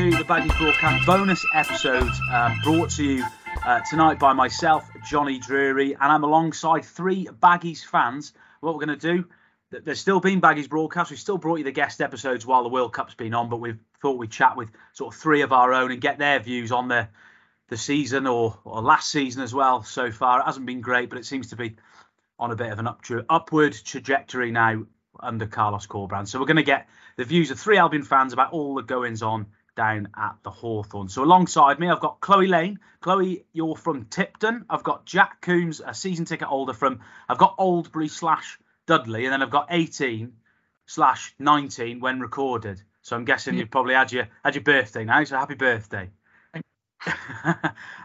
To the Baggies Broadcast bonus episode um, brought to you uh, tonight by myself, Johnny Drury, and I'm alongside three Baggies fans. What we're going to do, there's still been Baggies broadcasts. We've still brought you the guest episodes while the World Cup's been on, but we've thought we'd chat with sort of three of our own and get their views on the the season or, or last season as well so far. It hasn't been great, but it seems to be on a bit of an up, upward trajectory now under Carlos Corberán. So we're going to get the views of three Albion fans about all the goings on down at the Hawthorn. So alongside me, I've got Chloe Lane. Chloe, you're from Tipton. I've got Jack Coombs, a season ticket holder from. I've got Oldbury slash Dudley, and then I've got 18 slash 19 when recorded. So I'm guessing you've probably had your had your birthday now. So happy birthday.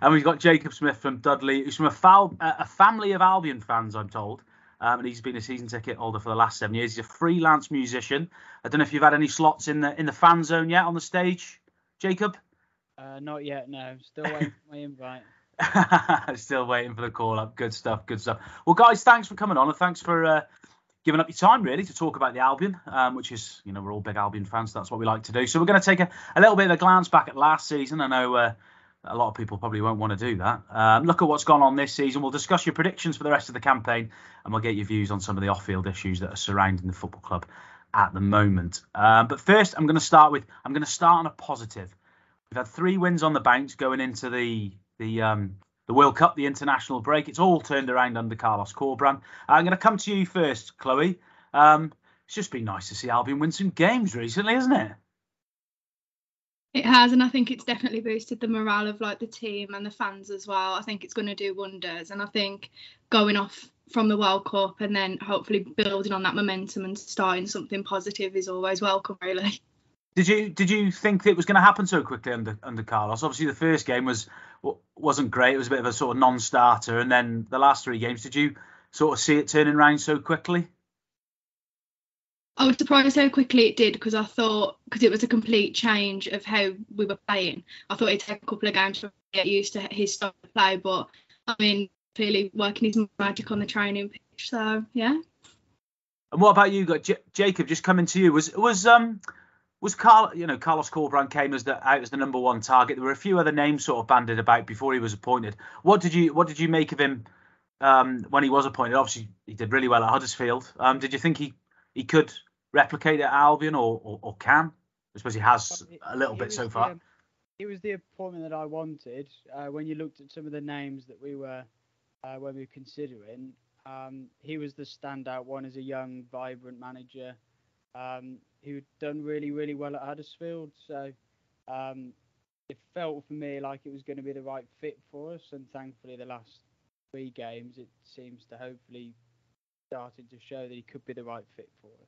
and we've got Jacob Smith from Dudley, who's from a, a family of Albion fans, I'm told. Um, and he's been a season ticket holder for the last seven years. He's a freelance musician. I don't know if you've had any slots in the in the fan zone yet on the stage, Jacob. Uh, not yet. No, still waiting for my invite. Still waiting for the call up. Good stuff. Good stuff. Well, guys, thanks for coming on and thanks for uh, giving up your time really to talk about the Albion, um, which is you know we're all big Albion fans. So that's what we like to do. So we're going to take a, a little bit of a glance back at last season. I know. Uh, a lot of people probably won't want to do that. Um, look at what's gone on this season. We'll discuss your predictions for the rest of the campaign, and we'll get your views on some of the off-field issues that are surrounding the football club at the moment. Um, but first, I'm going to start with I'm going to start on a positive. We've had three wins on the bounce going into the the um, the World Cup, the international break. It's all turned around under Carlos Corberán. I'm going to come to you first, Chloe. Um, it's just been nice to see Albion win some games recently, isn't it? It has, and I think it's definitely boosted the morale of like the team and the fans as well. I think it's going to do wonders, and I think going off from the World Cup and then hopefully building on that momentum and starting something positive is always welcome, really. Did you did you think it was going to happen so quickly under under Carlos? Obviously, the first game was wasn't great. It was a bit of a sort of non-starter, and then the last three games, did you sort of see it turning around so quickly? I was surprised how quickly it did because I thought because it was a complete change of how we were playing. I thought it'd take a couple of games to get used to his style of play, but I mean, clearly working his magic on the training pitch. So yeah. And what about you, got J- Jacob? Just coming to you was was um was Carl, you know, Carlos Corberán came as the out as the number one target. There were a few other names sort of banded about before he was appointed. What did you what did you make of him um, when he was appointed? Obviously, he did really well at Huddersfield. Um, did you think he he could replicate at Albion or, or, or can? I suppose he has a little bit so far. The, it was the appointment that I wanted. Uh, when you looked at some of the names that we were uh, when we were considering, um, he was the standout one as a young, vibrant manager. Um, who'd done really, really well at Huddersfield. So um, it felt for me like it was going to be the right fit for us. And thankfully, the last three games, it seems to hopefully started to show that he could be the right fit for us.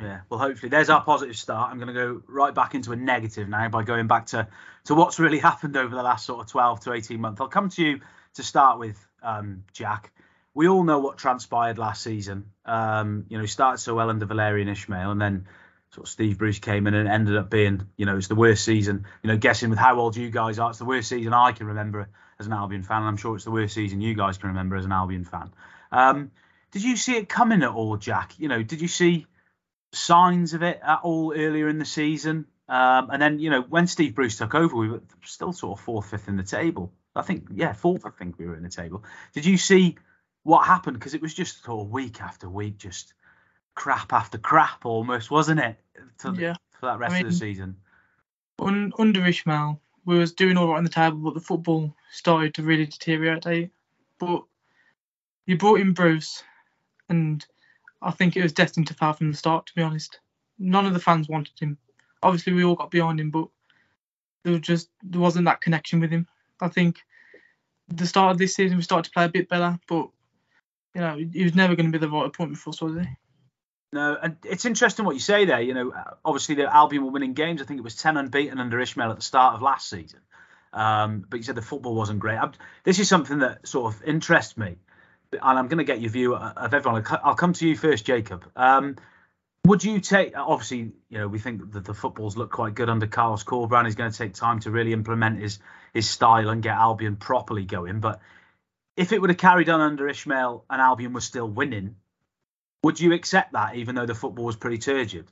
Yeah, well, hopefully there's our positive start. I'm going to go right back into a negative now by going back to to what's really happened over the last sort of 12 to 18 months. I'll come to you to start with, um, Jack. We all know what transpired last season. Um, you know, he started so well under Valérien Ismaël, and then sort of Steve Bruce came in and ended up being, you know, it's the worst season. You know, guessing with how old you guys are, it's the worst season I can remember as an Albion fan. And I'm sure it's the worst season you guys can remember as an Albion fan. Um, did you see it coming at all, Jack? You know, did you see signs of it at all earlier in the season? Um, and then, you know, when Steve Bruce took over, we were still sort of fourth, fifth in the table. I think, yeah, fourth, I think we were in the table. Did you see what happened? Because it was just sort of week after week, just crap after crap almost, wasn't it? For, yeah. For that rest I mean, of the season. Un, under Ismaël, we was doing all right on the table, but the football started to really deteriorate. Eh? But you brought in Bruce, and I think it was destined to fail from the start. To be honest, none of the fans wanted him. Obviously, we all got behind him, but there was just there wasn't that connection with him. I think the start of this season we started to play a bit better, but you know he was never going to be the right appointment for us, was he? No, and it's interesting what you say there. You know, obviously the Albion were winning games. I think it was ten unbeaten under Ismaël at the start of last season. Um, but you said the football wasn't great. I'm, this is something that sort of interests me, and I'm going to get your view of everyone. I'll come to you first, Jacob. Um, would you take? Obviously, you know we think that the footballs look quite good under Carlos Corberán. He's going to take time to really implement his his style and get Albion properly going. But if it would have carried on under Ismaël and Albion was still winning, would you accept that, even though the football was pretty turgid?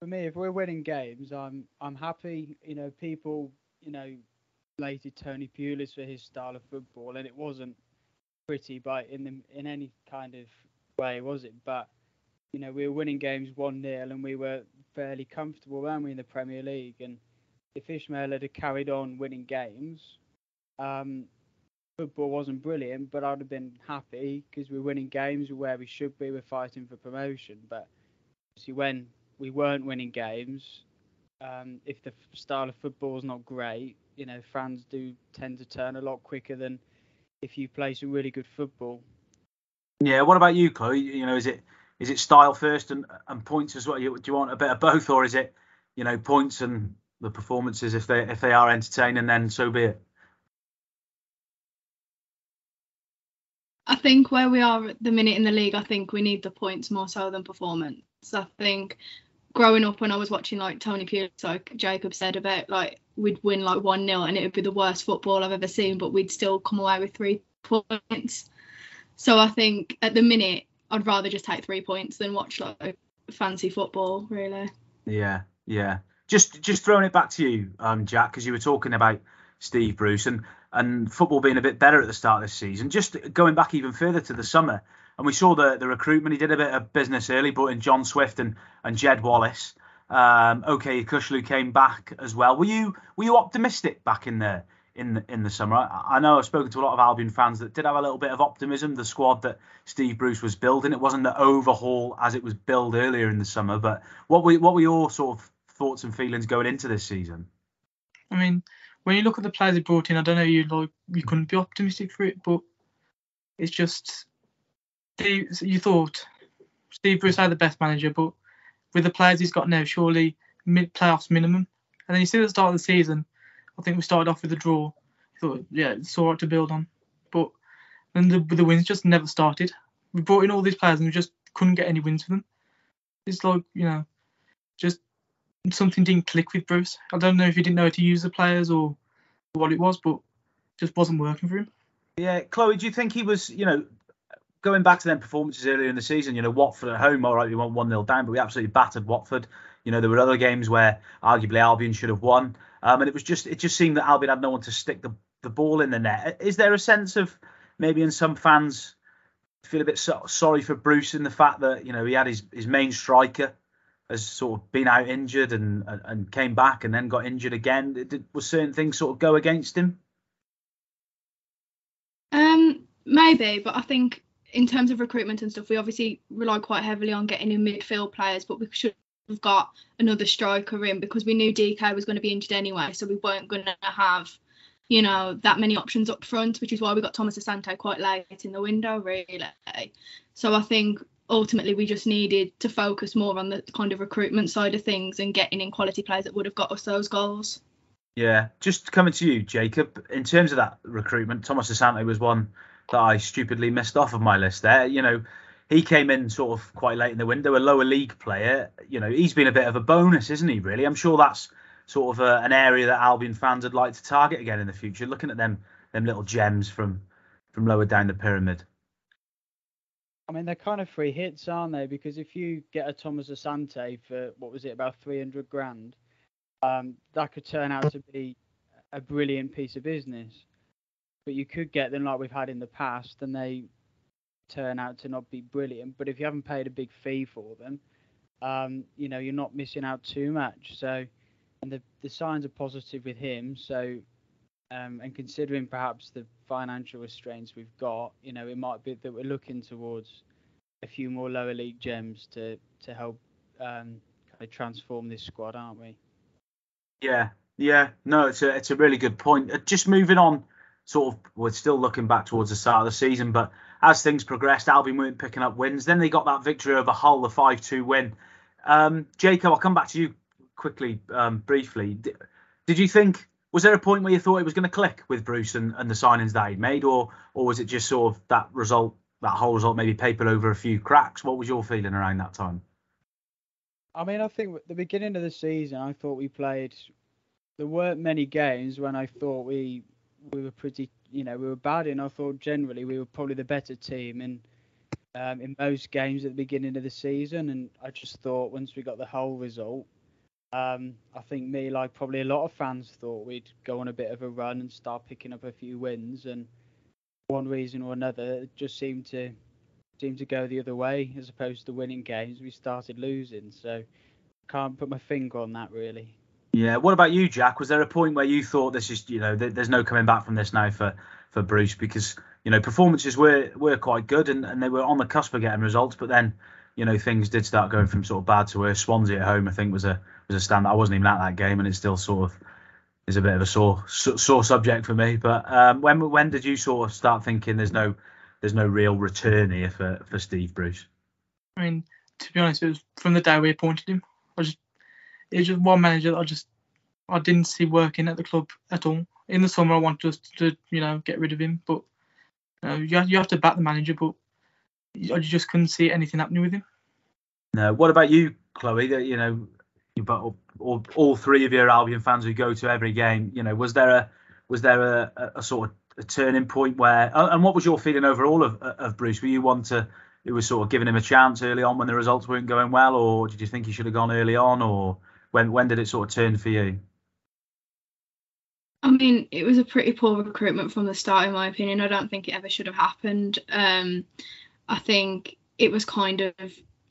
for me, if we're winning games, I'm I'm happy. You know, people, you know, slated Tony Pulis for his style of football, and it wasn't pretty by in the, in any kind of way, was it? But you know, we were winning games one 0 and we were fairly comfortable, weren't we, in the Premier League? And if Ismaël had carried on winning games, um, football wasn't brilliant, but I'd have been happy because we're winning games where we should be. We're fighting for promotion, but see when we weren't winning games, um, if the style of football is not great, you know, fans do tend to turn a lot quicker than if you play some really good football. Yeah. What about you, Chloe? You know, is it is it style first and, and points as well? Do you want a bit of both, or is it you know points and the performances if they if they are entertaining, then so be it. I think where we are at the minute in the league, I think we need the points more so than performance. I think growing up when I was watching like Tony Pulis, like Jacob said about like we'd win like one 0 and it would be the worst football I've ever seen, but we'd still come away with three points. So I think at the minute I'd rather just take three points than watch like fancy football, really. Yeah, yeah. Just just throwing it back to you, um, Jack, because you were talking about Steve Bruce and and football being a bit better at the start of this season. Just going back even further to the summer, and we saw the the recruitment. He did a bit of business early, brought in John Swift and and Jed Wallace. Um, Okay Yokuslu came back as well. Were you were you optimistic back in the in the, in the summer? I, I, know I've spoken to a lot of Albion fans that did have a little bit of optimism. The squad that Steve Bruce was building, it wasn't the overhaul as it was built earlier in the summer. But what were what were your sort of thoughts and feelings going into this season? I mean, when you look at the players he brought in, I don't know you like you couldn't be optimistic for it, but it's just you thought Steve Bruce had the best manager, but with the players he's got now, surely mid playoffs minimum. And then you see the start of the season, I think we started off with a draw. thought, yeah, it's all right to build on, but then the the wins just never started. We brought in all these players and we just couldn't get any wins for them. It's like you know, just something didn't click with Bruce. I don't know if he didn't know how to use the players or what it was, but just wasn't working for him. Yeah, Chloe, do you think he was, you know, going back to them performances earlier in the season, you know, Watford at home, all right, we went 1 0 down, but we absolutely battered Watford. You know, there were other games where arguably Albion should have won. Um, and it was just, it just seemed that Albion had no one to stick the, the ball in the net. Is there a sense of maybe in some fans feel a bit so, sorry for Bruce in the fact that, you know, he had his, his main striker has sort of been out injured and and came back and then got injured again. Did, was certain things sort of go against him? Um, maybe, but I think in terms of recruitment and stuff, we obviously rely quite heavily on getting in midfield players, but we should have got another striker in because we knew Dike was going to be injured anyway, so we weren't going to have, you know, that many options up front, which is why we got Thomas Asante quite late in the window, really. So I think ultimately we just needed to focus more on the kind of recruitment side of things and getting in quality players that would have got us those goals. Yeah, just coming to you, Jacob. In terms of that recruitment, Thomas Asante was one that I stupidly missed off of my list there. You know, he came in sort of quite late in the window, a lower league player. You know, he's been a bit of a bonus, isn't he? Really, I'm sure that's sort of a, an area that Albion fans would like to target again in the future. Looking at them, them little gems from from lower down the pyramid. I mean, they're kind of free hits, aren't they? Because if you get a Thomas Asante for what was it, about 300 grand, um, that could turn out to be a brilliant piece of business. But you could get them like we've had in the past, and they turn out to not be brilliant. But if you haven't paid a big fee for them, um, you know, you're not missing out too much. So, and the the signs are positive with him. So um, and considering perhaps the financial restraints we've got, you know, it might be that we're looking towards a few more lower league gems to to help um, kind of transform this squad, aren't we? Yeah, yeah. No, it's a it's a really good point. Uh, just moving on, sort of, we're still looking back towards the start of the season, but as things progressed, Albion weren't picking up wins. Then they got that victory over Hull, the five-two win. Um, Jacob, I'll come back to you quickly, um, briefly. Did, did you think was there a point where you thought it was going to click with Bruce and, and the signings that he'd made, or or was it just sort of that result, that whole result, maybe papered over a few cracks? What was your feeling around that time? I mean, I think at the beginning of the season, I thought we played. There weren't many games when I thought we we were pretty, you know, we were bad, and I thought generally we were probably the better team. And um, in most games at the beginning of the season, and I just thought once we got the whole result, um, I think me, like probably a lot of fans, thought we'd go on a bit of a run and start picking up a few wins, and one reason or another, it just seemed to seemed to go the other way as opposed to winning games. We started losing, so can't put my finger on that really. Yeah. What about you, Jack? Was there a point where you thought this is, you know, th- there's no coming back from this now for for Bruce because you know performances were were quite good and, and they were on the cusp of getting results, but then you know things did start going from sort of bad to worse. Swansea at home, I think, was a was a stand. I wasn't even at that game, and it still sort of is a bit of a sore sore subject for me. But um, when when did you sort of start thinking there's no there's no real return here for for Steve Bruce? I mean, to be honest, it was from the day we appointed him. I just it was just one manager that I just I didn't see working at the club at all. In the summer, I wanted to you know get rid of him, but you, you, have, you have to back the manager, but I just couldn't see anything happening with him. No. What about you, Chloe? That you know, you've all, all, all, three of your Albion fans who go to every game. You know, was there a was there a, a, a sort of a turning point where? And what was your feeling overall of of Bruce? Were you one to who was sort of giving him a chance early on when the results weren't going well, or did you think he should have gone early on, or when when did it sort of turn for you? I mean, it was a pretty poor recruitment from the start, in my opinion. I don't think it ever should have happened. Um, I think it was kind of.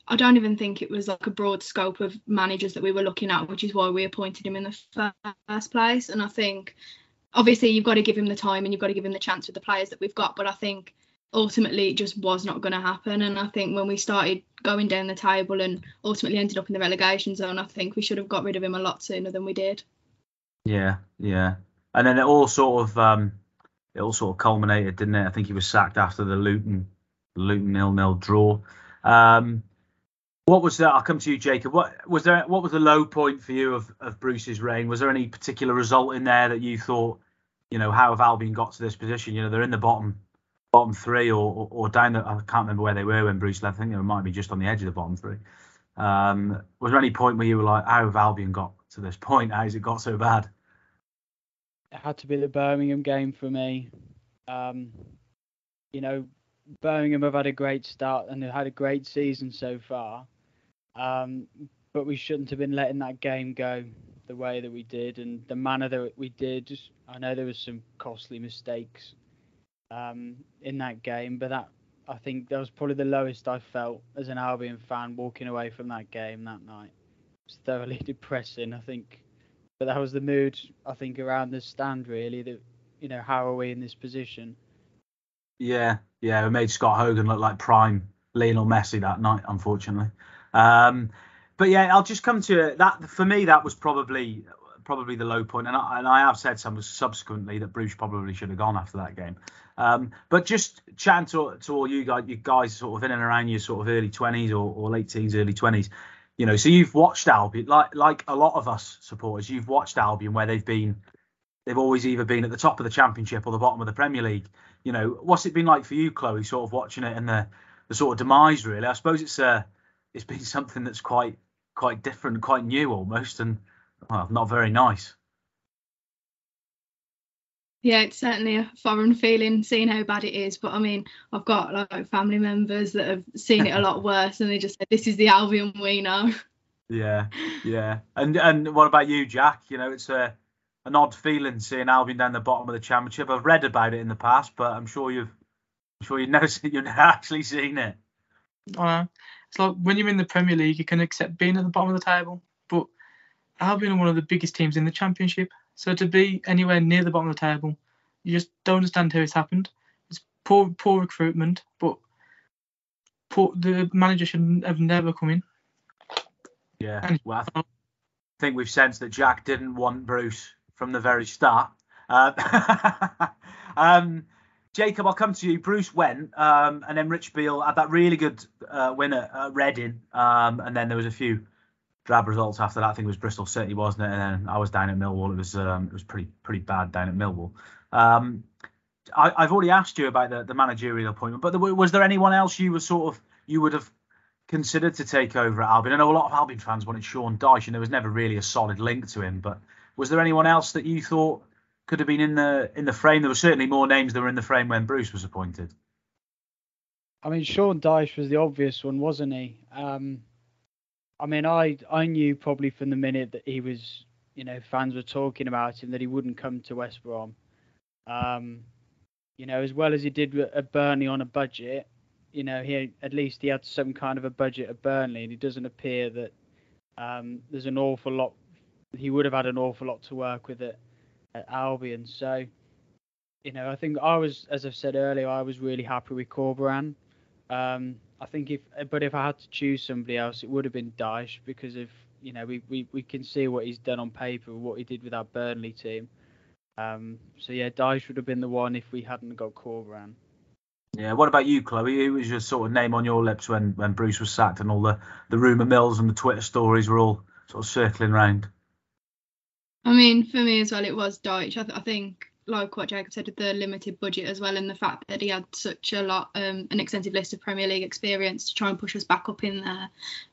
I don't even think it was like a broad scope of managers that we were looking at, which is why we appointed him in the first place. And I think, obviously, you've got to give him the time and you've got to give him the chance with the players that we've got. But I think ultimately it just was not going to happen. And I think when we started going down the table and ultimately ended up in the relegation zone, I think we should have got rid of him a lot sooner than we did. Yeah, yeah and then it all sort of um, it all sort of culminated, didn't it? I think he was sacked after the Luton Luton nil nil draw. Um, what was that? I'll come to you, Jacob. What was there? What was the low point for you of, of Bruce's reign? Was there any particular result in there that you thought, you know, how have Albion got to this position? You know, they're in the bottom bottom three or, or, or down the. I can't remember where they were when Bruce left. I think they might be just on the edge of the bottom three. Um, was there any point where you were like, how have Albion got to this point? How has it got so bad? it had to be the Birmingham game for me. Um, you know, Birmingham have had a great start and they've had a great season so far. Um, but we shouldn't have been letting that game go the way that we did and the manner that we did. I know there was some costly mistakes um, in that game, but that I think that was probably the lowest I felt as an Albion fan walking away from that game that night. It was thoroughly depressing. I think but that was the mood I think around the stand really. That you know how are we in this position? Yeah, yeah, it made Scott Hogan look like prime Lionel Messi that night, unfortunately. Um, but yeah, I'll just come to that. For me, that was probably probably the low point, and I, and I have said some subsequently that Bruce probably should have gone after that game. Um, but just chatting to, to all you guys, you guys sort of in and around your sort of early 20s or, or late teens, early 20s, you know, so you've watched Albion, like like a lot of us supporters, you've watched Albion where they've been, they've always either been at the top of the Championship or the bottom of the Premier League. You know, what's it been like for you, Chloe, sort of watching it and the the sort of demise? Really, I suppose it's uh it's been something that's quite quite different, quite new almost, and well, not very nice. Yeah, it's certainly a foreign feeling seeing how bad it is. But I mean, I've got like family members that have seen it a lot worse, and they just said, "This is the Albion we know." Yeah, yeah. And and what about you, Jack? You know, it's a an odd feeling seeing Albion down the bottom of the championship. I've read about it in the past, but I'm sure you've I'm sure you've never seen, you've never actually seen it. Uh, it's like when you're in the Premier League, you can accept being at the bottom of the table, but Albion are one of the biggest teams in the Championship. So to be anywhere near the bottom of the table, you just don't understand how it's happened. It's poor poor recruitment, but poor, the manager should have never come in. Yeah, and, well, I think we've sensed that Jack didn't want Bruce from the very start. Uh, um, Jacob, I'll come to you. Bruce went, um, and then Rich Beale had that really good uh, win at Reading, um, and then there was a few drab results after that. I think it was Bristol City, wasn't it? And then I was down at Millwall. It was um, it was pretty pretty bad down at Millwall. Um, I, have already asked you about the, the managerial appointment, but there, was there anyone else you were sort of you would have considered to take over at Albion? I know a lot of Albion fans wanted Sean Dyche, and there was never really a solid link to him. But was there anyone else that you thought could have been in the in the frame? There were certainly more names that were in the frame when Bruce was appointed. I mean, Sean Dyche was the obvious one, wasn't he? Um, I mean, I I knew probably from the minute that he was, you know, fans were talking about him that he wouldn't come to West Brom. Um, you know, as well as he did at Burnley on a budget, you know, he at least he had some kind of a budget at Burnley, and it doesn't appear that um, there's an awful lot. He would have had an awful lot to work with at, at Albion. So, you know, I think I was, as I've said earlier, I was really happy with Corberan. Um, I think if, but if I had to choose somebody else, it would have been Dyche because of, you know, we, we, we can see what he's done on paper, what he did with our Burnley team. Um, so yeah, Dyche would have been the one if we hadn't got Corberan. Yeah. What about you, Chloe? Who was your sort of name on your lips when, when Bruce was sacked and all the, the rumour mills and the Twitter stories were all sort of circling round? I mean, for me as well, it was Dyche. I, th- I think like what Jacob said, with the limited budget as well, and the fact that he had such a lot, um, an extensive list of Premier League experience to try and push us back up in there.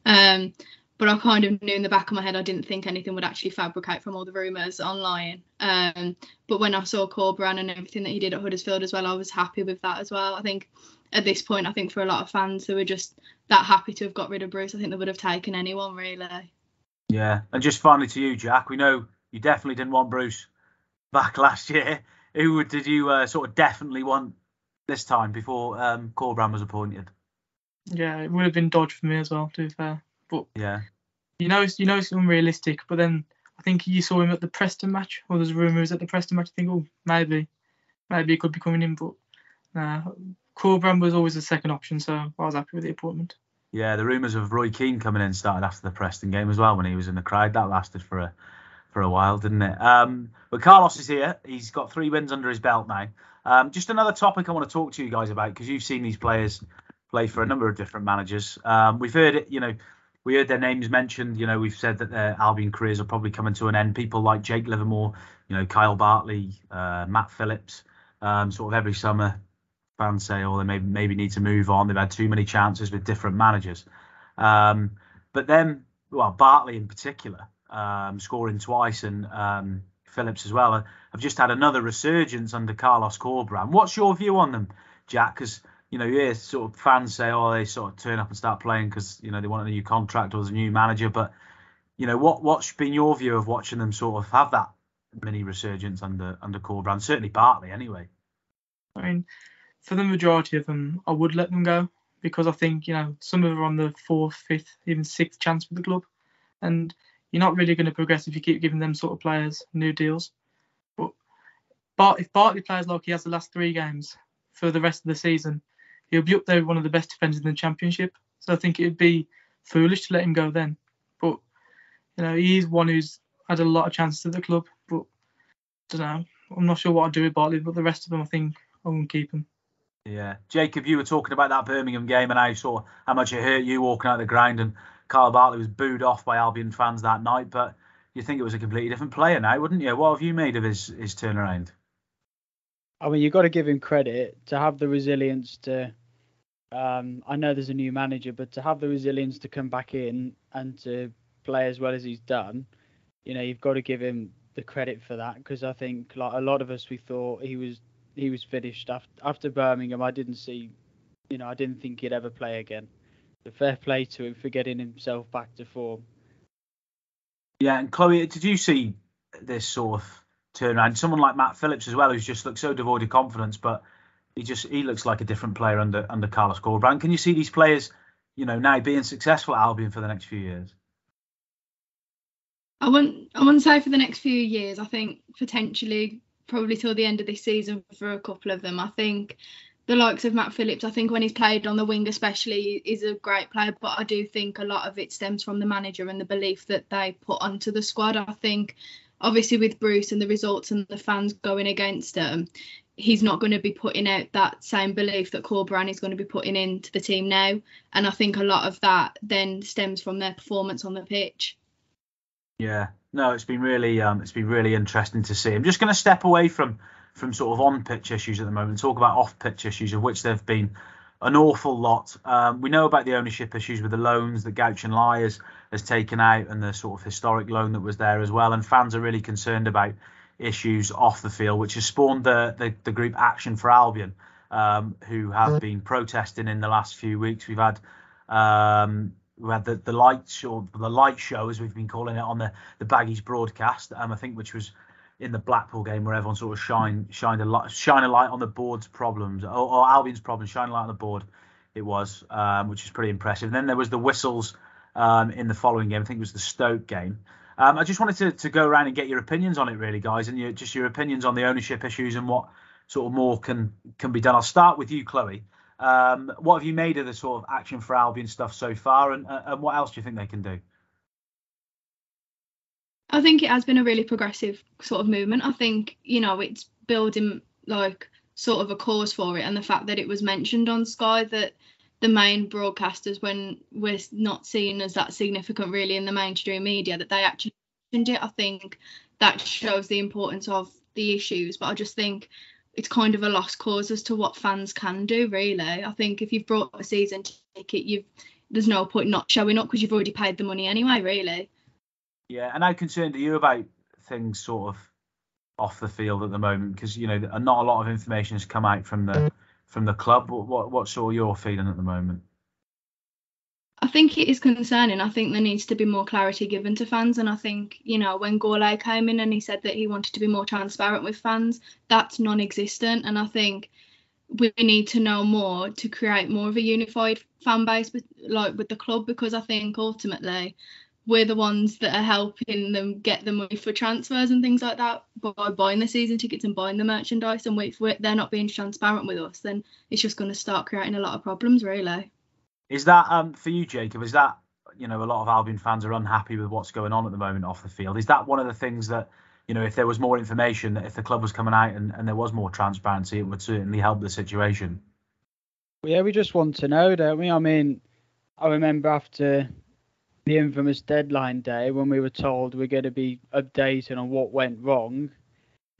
Um, but I kind of knew in the back of my head I didn't think anything would actually fabricate from all the rumours online. Um, but when I saw Corberan and everything that he did at Huddersfield as well, I was happy with that as well. I think at this point, I think for a lot of fans who were just that happy to have got rid of Bruce, I think they would have taken anyone really. Yeah, and just finally to you, Jack, we know you definitely didn't want Bruce back last year. Who did you uh, sort of definitely want this time before um, Corberan was appointed? Yeah, it would have been Dyche for me as well, to be fair. But yeah, you know, you know it's unrealistic. But then I think you saw him at the Preston match, or there's rumours at the Preston match. I think, oh, maybe, maybe he could be coming in. But nah, Corberan was always the second option, so I was happy with the appointment. Yeah, the rumours of Roy Keane coming in started after the Preston game as well when he was in the crowd. That lasted for a for a while, didn't it? Um, but Carlos is here. He's got three wins under his belt now. Um, just another topic I want to talk to you guys about because you've seen these players play for a number of different managers. Um, we've heard it, you know, we heard their names mentioned. You know, we've said that their Albion careers are probably coming to an end. People like Jake Livermore, you know, Kyle Bartley, uh, Matt Phillips, um, sort of every summer fans say, oh, they maybe maybe need to move on. They've had too many chances with different managers. Um, but then, well, Bartley in particular, um, scoring twice, and um, Phillips as well, have just had another resurgence under Carlos Corberan. What's your view on them, Jack? Because you know, hear sort of fans say, oh, they sort of turn up and start playing because you know they want a new contract or a new manager. But you know, what what's been your view of watching them sort of have that mini resurgence under under Corberan? Certainly Bartley, anyway. I mean, for the majority of them, I would let them go because I think you know some of them are on the fourth, fifth, even sixth chance with the club, and you're not really going to progress if you keep giving them sort of players new deals. But if Bartley plays like he has the last three games for the rest of the season, he'll be up there with one of the best defenders in the championship. So I think it'd be foolish to let him go then. But you know, he's one who's had a lot of chances at the club. But I don't know. I'm not sure what I'd do with Bartley, but the rest of them, I think I won't keep him. Yeah, Jacob, you were talking about that Birmingham game and how saw how much it hurt you walking out the ground, and Kyle Bartley was booed off by Albion fans that night. But you think it was a completely different player now, wouldn't you? What have you made of his his turnaround? I mean, you've got to give him credit to have the resilience to. Um, I know there's a new manager, but to have the resilience to come back in and to play as well as he's done, you know, you've got to give him the credit for that because I think like a lot of us we thought he was he was finished after after Birmingham. I didn't see, you know, I didn't think he'd ever play again. The fair play to him for getting himself back to form. Yeah, and Chloe, did you see this sort of turnaround? Someone like Matt Phillips as well, who's just looked so devoid of confidence, but he just he looks like a different player under under Carlos Corberan. Can you see these players, you know, now being successful at Albion for the next few years? I wouldn't I wouldn't say for the next few years. I think potentially probably till the end of this season for a couple of them. I think the likes of Matt Phillips, I think when he's played on the wing especially, is a great player. But I do think a lot of it stems from the manager and the belief that they put onto the squad. I think obviously with Bruce and the results and the fans going against him, he's not going to be putting out that same belief that Corberan is going to be putting into the team now. And I think a lot of that then stems from their performance on the pitch. Yeah, no, it's been really um, it's been really interesting to see. I'm just going to step away from from sort of on pitch issues at the moment talk about off pitch issues, of which there've been an awful lot. Um, we know about the ownership issues with the loans that Guochuan Lai's has taken out and the sort of historic loan that was there as well. And fans are really concerned about issues off the field, which has spawned the, the, the group Action for Albion. um, who have been protesting in the last few weeks. We've had um, we had the, the light show, the light show as we've been calling it on the the Baggies broadcast. Um, I think which was in the Blackpool game where everyone sort of shine shine a light shine a light on the board's problems or, or Albion's problems, shine a light on the board. It was, um, which is pretty impressive. And then there was the whistles um, in the following game. I think it was the Stoke game. Um, I just wanted to, to go around and get your opinions on it, really, guys, and your, just your opinions on the ownership issues and what sort of more can can be done. I'll start with you, Chloe. Um, what have you made of the sort of action for Albion stuff so far, and, uh, and what else do you think they can do? I think it has been a really progressive sort of movement. I think you know it's building like sort of a cause for it, and the fact that it was mentioned on Sky that the main broadcasters, when we're not seen as that significant really in the mainstream media, that they actually mentioned it. I think that shows the importance of the issues. But I just think it's kind of a lost cause as to what fans can do. Really, I think if you've brought a season ticket, you've there's no point not showing up because you've already paid the money anyway. Really. Yeah, and how concerned are you about things sort of off the field at the moment? Because you know, not a lot of information has come out from the from the club. What, what what's sort of your feeling at the moment? I think it is concerning. I think there needs to be more clarity given to fans, and I think you know when Gourlay came in and he said that he wanted to be more transparent with fans, that's non-existent, and I think we need to know more to create more of a unified fan base with like with the club because I think ultimately we're the ones that are helping them get the money for transfers and things like that by buying the season tickets and buying the merchandise. And if they're not being transparent with us, then it's just going to start creating a lot of problems, really. Is that um for you, Jacob? Is that you know a lot of Albion fans are unhappy with what's going on at the moment off the field? Is that one of the things that you know if there was more information, that if the club was coming out and, and there was more transparency, it would certainly help the situation? Well, yeah, we just want to know, don't we? I mean, I remember after the infamous deadline day when we were told we're going to be updating on what went wrong,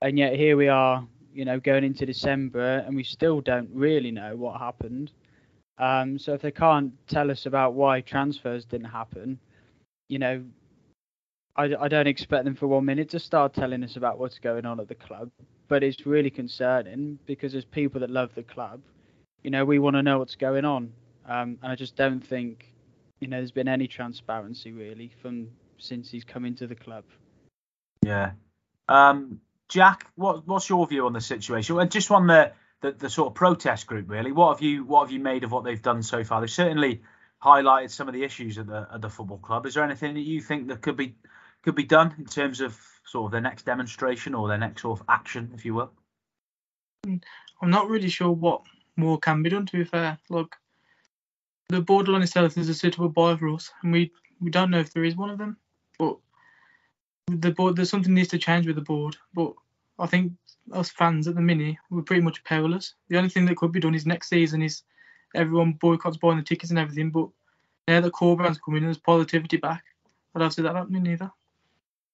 and yet here we are, you know, going into December and we still don't really know what happened. Um, so if they can't tell us about why transfers didn't happen, you know, I, I don't expect them for one minute to start telling us about what's going on at the club. But it's really concerning because as people that love the club, you know, we want to know what's going on. Um, and I just don't think you know, there's been any transparency really from since he's come into the club. Yeah. Um, Jack, what what's your view on the situation? And just on the, the, the sort of protest group, really, what have you what have you made of what they've done so far? They've certainly highlighted some of the issues at the at the football club. Is there anything that you think that could be could be done in terms of sort of their next demonstration or their next sort of action, if you will? I'm not really sure what more can be done. To be fair, look, the borderline itself is a suitable buyer for us, and we we don't know if there is one of them. But the board, there's something needs to change with the board. But I think us fans at the minute we're pretty much powerless. The only thing that could be done is next season is everyone boycotts buying the tickets and everything. But now that Corberan's coming there's positivity back, I don't see that happening either.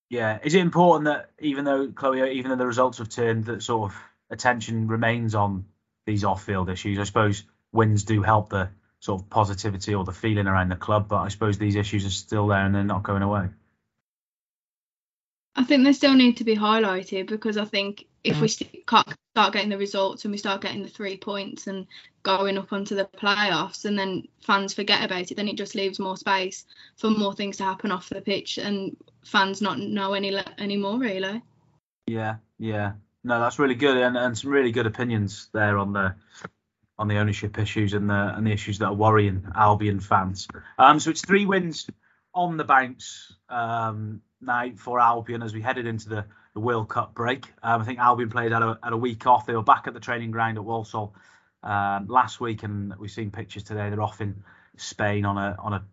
Yeah, is it important that even though Chloe, even though the results have turned, that sort of attention remains on these off-field issues? I suppose wins do help the sort of positivity or the feeling around the club. But I suppose these issues are still there and they're not going away. I think they still need to be highlighted because I think if we start getting the results and we start getting the three points and going up onto the playoffs and then fans forget about it, then it just leaves more space for more things to happen off the pitch and fans not know any anymore really. Yeah, yeah. No, that's really good and, and some really good opinions there on the on the ownership issues and the and the issues that are worrying Albion fans. Um, so it's three wins on the bounce um, now for Albion as we headed into the, the World Cup break. Um, I think Albion played at a, at a week off. They were back at the training ground at Walsall um, last week, and we've seen pictures today. They're off in Spain on a on a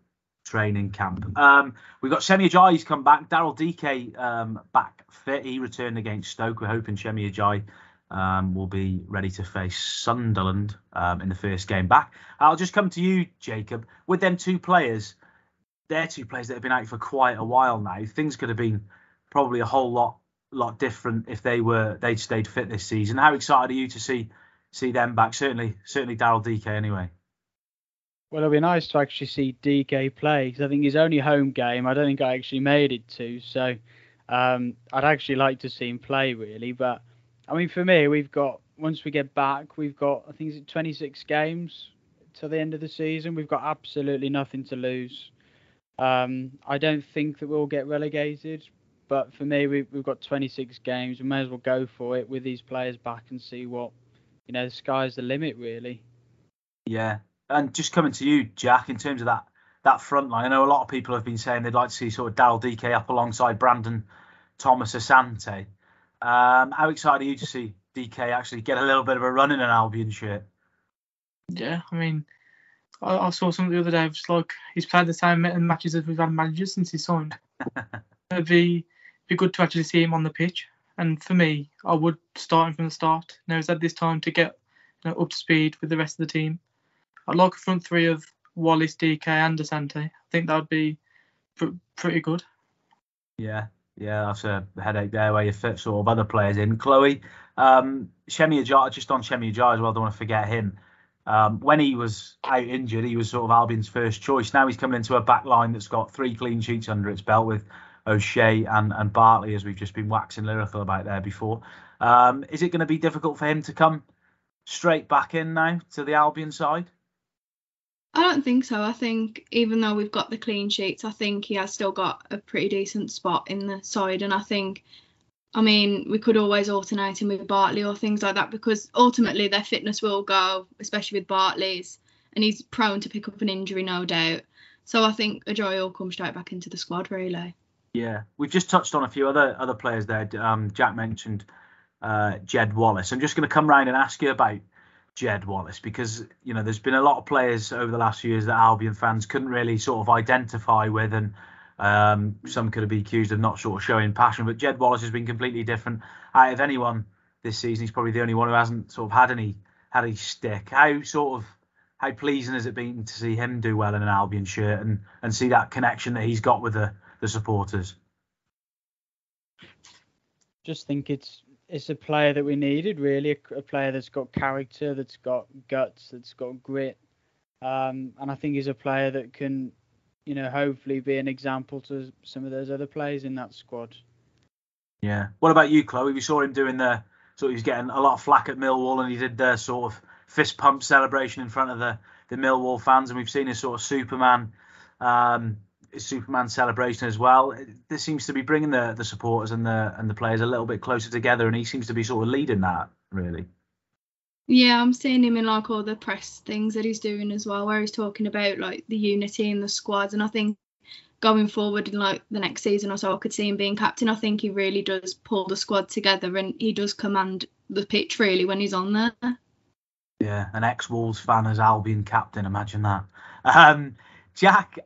training camp. Um, we've got Semi Ajayi's come back. Daryl Dike um, back fit. He returned against Stoke. We're hoping Semi Ajayi um, will be ready to face Sunderland um, in the first game back. I'll just come to you, Jacob. With them two players, they're two players that have been out for quite a while now. Things could have been probably a whole lot lot different if they were they'd stayed fit this season. How excited are you to see see them back? Certainly, certainly Daryl Dike anyway. Well, it'll be nice to actually see Dike play because I think his only home game I don't think I actually made it to. So um, I'd actually like to see him play really, but I mean, for me, we've got once we get back, we've got I think it's 26 games to the end of the season. We've got absolutely nothing to lose. Um, I don't think that we'll get relegated, but for me, we, we've got 26 games. We may as well go for it with these players back and see what, you know, the sky's the limit, really. Yeah, and just coming to you, Jack, in terms of that that front line, I know a lot of people have been saying they'd like to see sort of Daryl Dike up alongside Brandon Thomas Asante. Um, how excited are you to see Dike actually get a little bit of a run in an Albion shirt? Yeah, I mean, I, I saw something the other day, just like he's played the same matches as we've had managers since he signed. It'd be be good to actually see him on the pitch. And for me, I would start him from the start. Now he's had this time to get you know, up to speed with the rest of the team. I'd like a front three of Wallace, Dike, and Asante. I think that would be pr- pretty good. Yeah, yeah, that's a headache there where you fit sort of other players in. Chloe, um, Semi Ajayi, just on Semi Ajayi as well, don't want to forget him. Um, when he was out injured, he was sort of Albion's first choice. Now he's coming into a back line that's got three clean sheets under its belt with O'Shea and, and Bartley, as we've just been waxing lyrical about there before. Um, is it going to be difficult for him to come straight back in now to the Albion side? I don't think so. I think even though we've got the clean sheets, I think he has still got a pretty decent spot in the side. And I think, I mean, we could always alternate him with Bartley or things like that because ultimately their fitness will go, especially with Bartley's, and he's prone to pick up an injury, no doubt. So I think Ajayi will come straight back into the squad, really. Yeah, we've just touched on a few other other players there. Um, Jack mentioned uh, Jed Wallace. I'm just going to come round and ask you about Jed Wallace because you know there's been a lot of players over the last few years that Albion fans couldn't really sort of identify with, and um, some could have been accused of not sort of showing passion. But Jed Wallace has been completely different. Out of anyone this season, he's probably the only one who hasn't sort of had any had any stick. How sort of how pleasing has it been to see him do well in an Albion shirt and and see that connection that he's got with the the supporters? Just think it's it's a player that we needed, really, a, a player that's got character, that's got guts, that's got grit, um, and I think he's a player that can, you know, hopefully be an example to some of those other players in that squad. Yeah. What about you, Chloe? We saw him doing the so he was getting a lot of flack at Millwall, and he did the sort of fist pump celebration in front of the the Millwall fans, and we've seen his sort of Superman um, Superman celebration as well. This seems to be bringing the the supporters and the and the players a little bit closer together, and he seems to be sort of leading that really. Yeah, I'm seeing him in like all the press things that he's doing as well, where he's talking about like the unity in the squad, and I think going forward in like the next season or so, I could see him being captain. I think he really does pull the squad together, and he does command the pitch really when he's on there. Yeah, an ex Wolves fan as Albion captain. Imagine that. Um, Jack,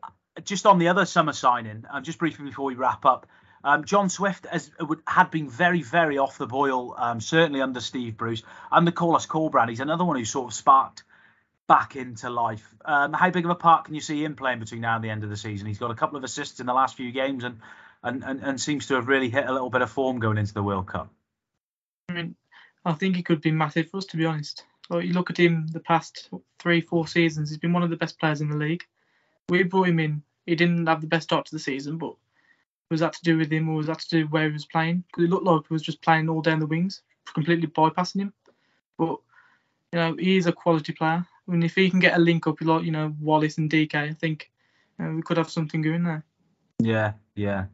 just on the other summer signing, uh, just briefly before we wrap up, um, John Swift has, had been very, very off the boil, um, certainly under Steve Bruce. And the Carlos Corberán, he's another one who sort of sparked back into life. Um, how big of a part can you see him playing between now and the end of the season? He's got a couple of assists in the last few games and, and, and, and seems to have really hit a little bit of form going into the World Cup. I mean, I think he could be massive for us, to be honest. Like, you look at him the past three, four seasons, he's been one of the best players in the league we brought him in. He didn't have the best start to the season, but was that to do with him or was that to do where he was playing? Because it looked like he was just playing all down the wings, completely bypassing him. But you know, he is a quality player. I mean, if he can get a link up like you know Wallace and Dike, I think you know, we could have something going there. Yeah, yeah.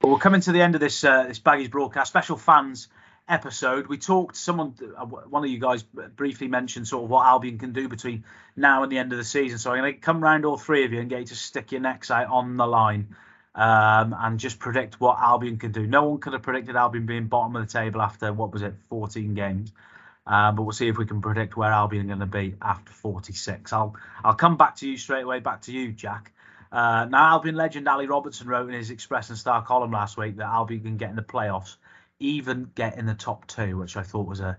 But we're coming to the end of this uh, this Baggies broadcast. Special fans episode, we talked. Someone, uh, one of you guys, briefly mentioned sort of what Albion can do between now and the end of the season. So I'm going to come round all three of you and get you to stick your necks out on the line um, and just predict what Albion can do. No one could have predicted Albion being bottom of the table after what was it, 14 games. Uh, but we'll see if we can predict where Albion are going to be after 46. I'll I'll come back to you straight away. Back to you, Jack. Uh, now, Albion legend Ally Robertson wrote in his Express and Star column last week that Albion can get in the playoffs even get in the top two, which I thought was a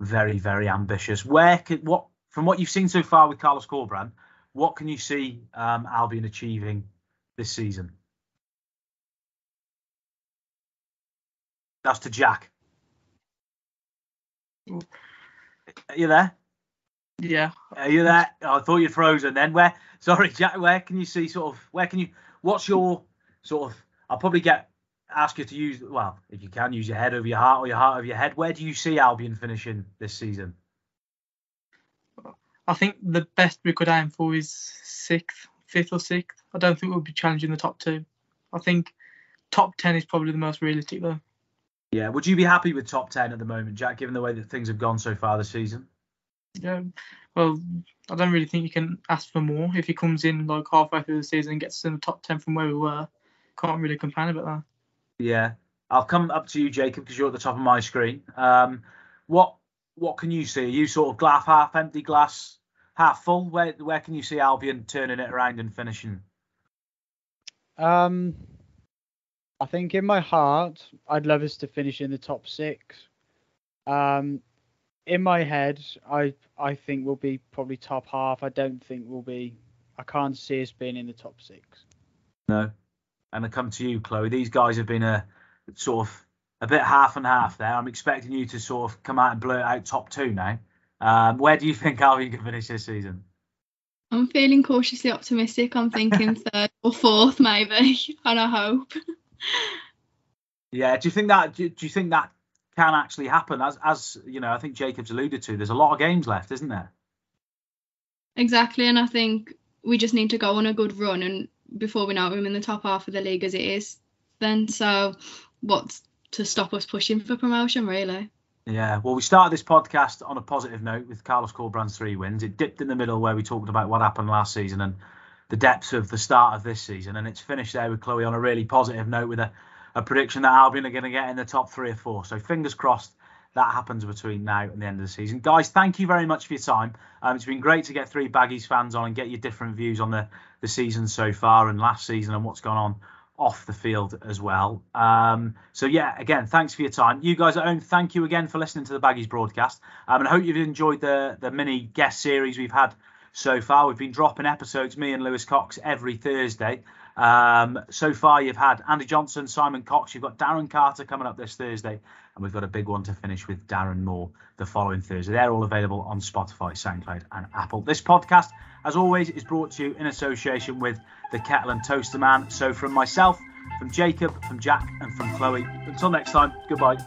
very, very ambitious. Where could what from what you've seen so far with Carlos Corberán, what can you see um, Albion achieving this season? That's to Jack. Are you there? Yeah. Are you there? Oh, I thought you'd frozen. Then where? Sorry, Jack. Where can you see sort of? Where can you? What's your sort of? I'll probably get ask you to use, well, if you can, use your head over your heart or your heart over your head. Where do you see Albion finishing this season? I think the best we could aim for is sixth, fifth or sixth. I don't think we'll be challenging the top two. I think top ten is probably the most realistic though. Yeah. Would you be happy with top ten at the moment, Jack, given the way that things have gone so far this season? Yeah. Well, I don't really think you can ask for more. If he comes in like halfway through the season and gets us in the top ten from where we were, can't really complain about that. Yeah. I'll come up to you, Jacob, because you're at the top of my screen. Um, what what can you see? Are you sort of glass half empty, glass half full? Where where can you see Albion turning it around and finishing? Um, I think in my heart, I'd love us to finish in the top six. Um, in my head, I I think we'll be probably top half. I don't think we'll be. I can't see us being in the top six. No. And I come to you, Chloe. These guys have been a sort of a bit half and half there. I'm expecting you to sort of come out and blurt out top two now. Um, where do you think Albion can finish this season? I'm feeling cautiously optimistic. I'm thinking third or fourth, maybe, and I hope. Yeah, do you think that? Do, do you think that can actually happen? As as you know, I think Jacob's alluded to. There's a lot of games left, isn't there? Exactly, and I think we just need to go on a good run, and before we know we're in the top half of the league as it is. Then, so what's to stop us pushing for promotion, really? Yeah, well, we started this podcast on a positive note with Carlos Corberán's three wins. It dipped in the middle where we talked about what happened last season and the depths of the start of this season, and it's finished there with Chloe on a really positive note with a, a prediction that Albion are going to get in the top three or four. So fingers crossed that happens between now and the end of the season. Guys, thank you very much for your time. Um, it's been great to get three Baggies fans on and get your different views on the, the season so far and last season and what's gone on off the field as well. Um, so yeah, again, thanks for your time. You guys at home, thank you again for listening to the Baggies broadcast. Um, and I hope you've enjoyed the the mini guest series we've had so far. We've been dropping episodes, me and Lewis Cox, every Thursday. Um, so far, you've had Andy Johnson, Simon Cox. You've got Darren Carter coming up this Thursday, and we've got a big one to finish with Darren Moore the following Thursday. They're all available on Spotify, SoundCloud, and Apple. This podcast, as always, is brought to you in association with the Kettle and Toaster Man. So, from myself, from Jacob, from Jack, and from Chloe. Until next time, goodbye.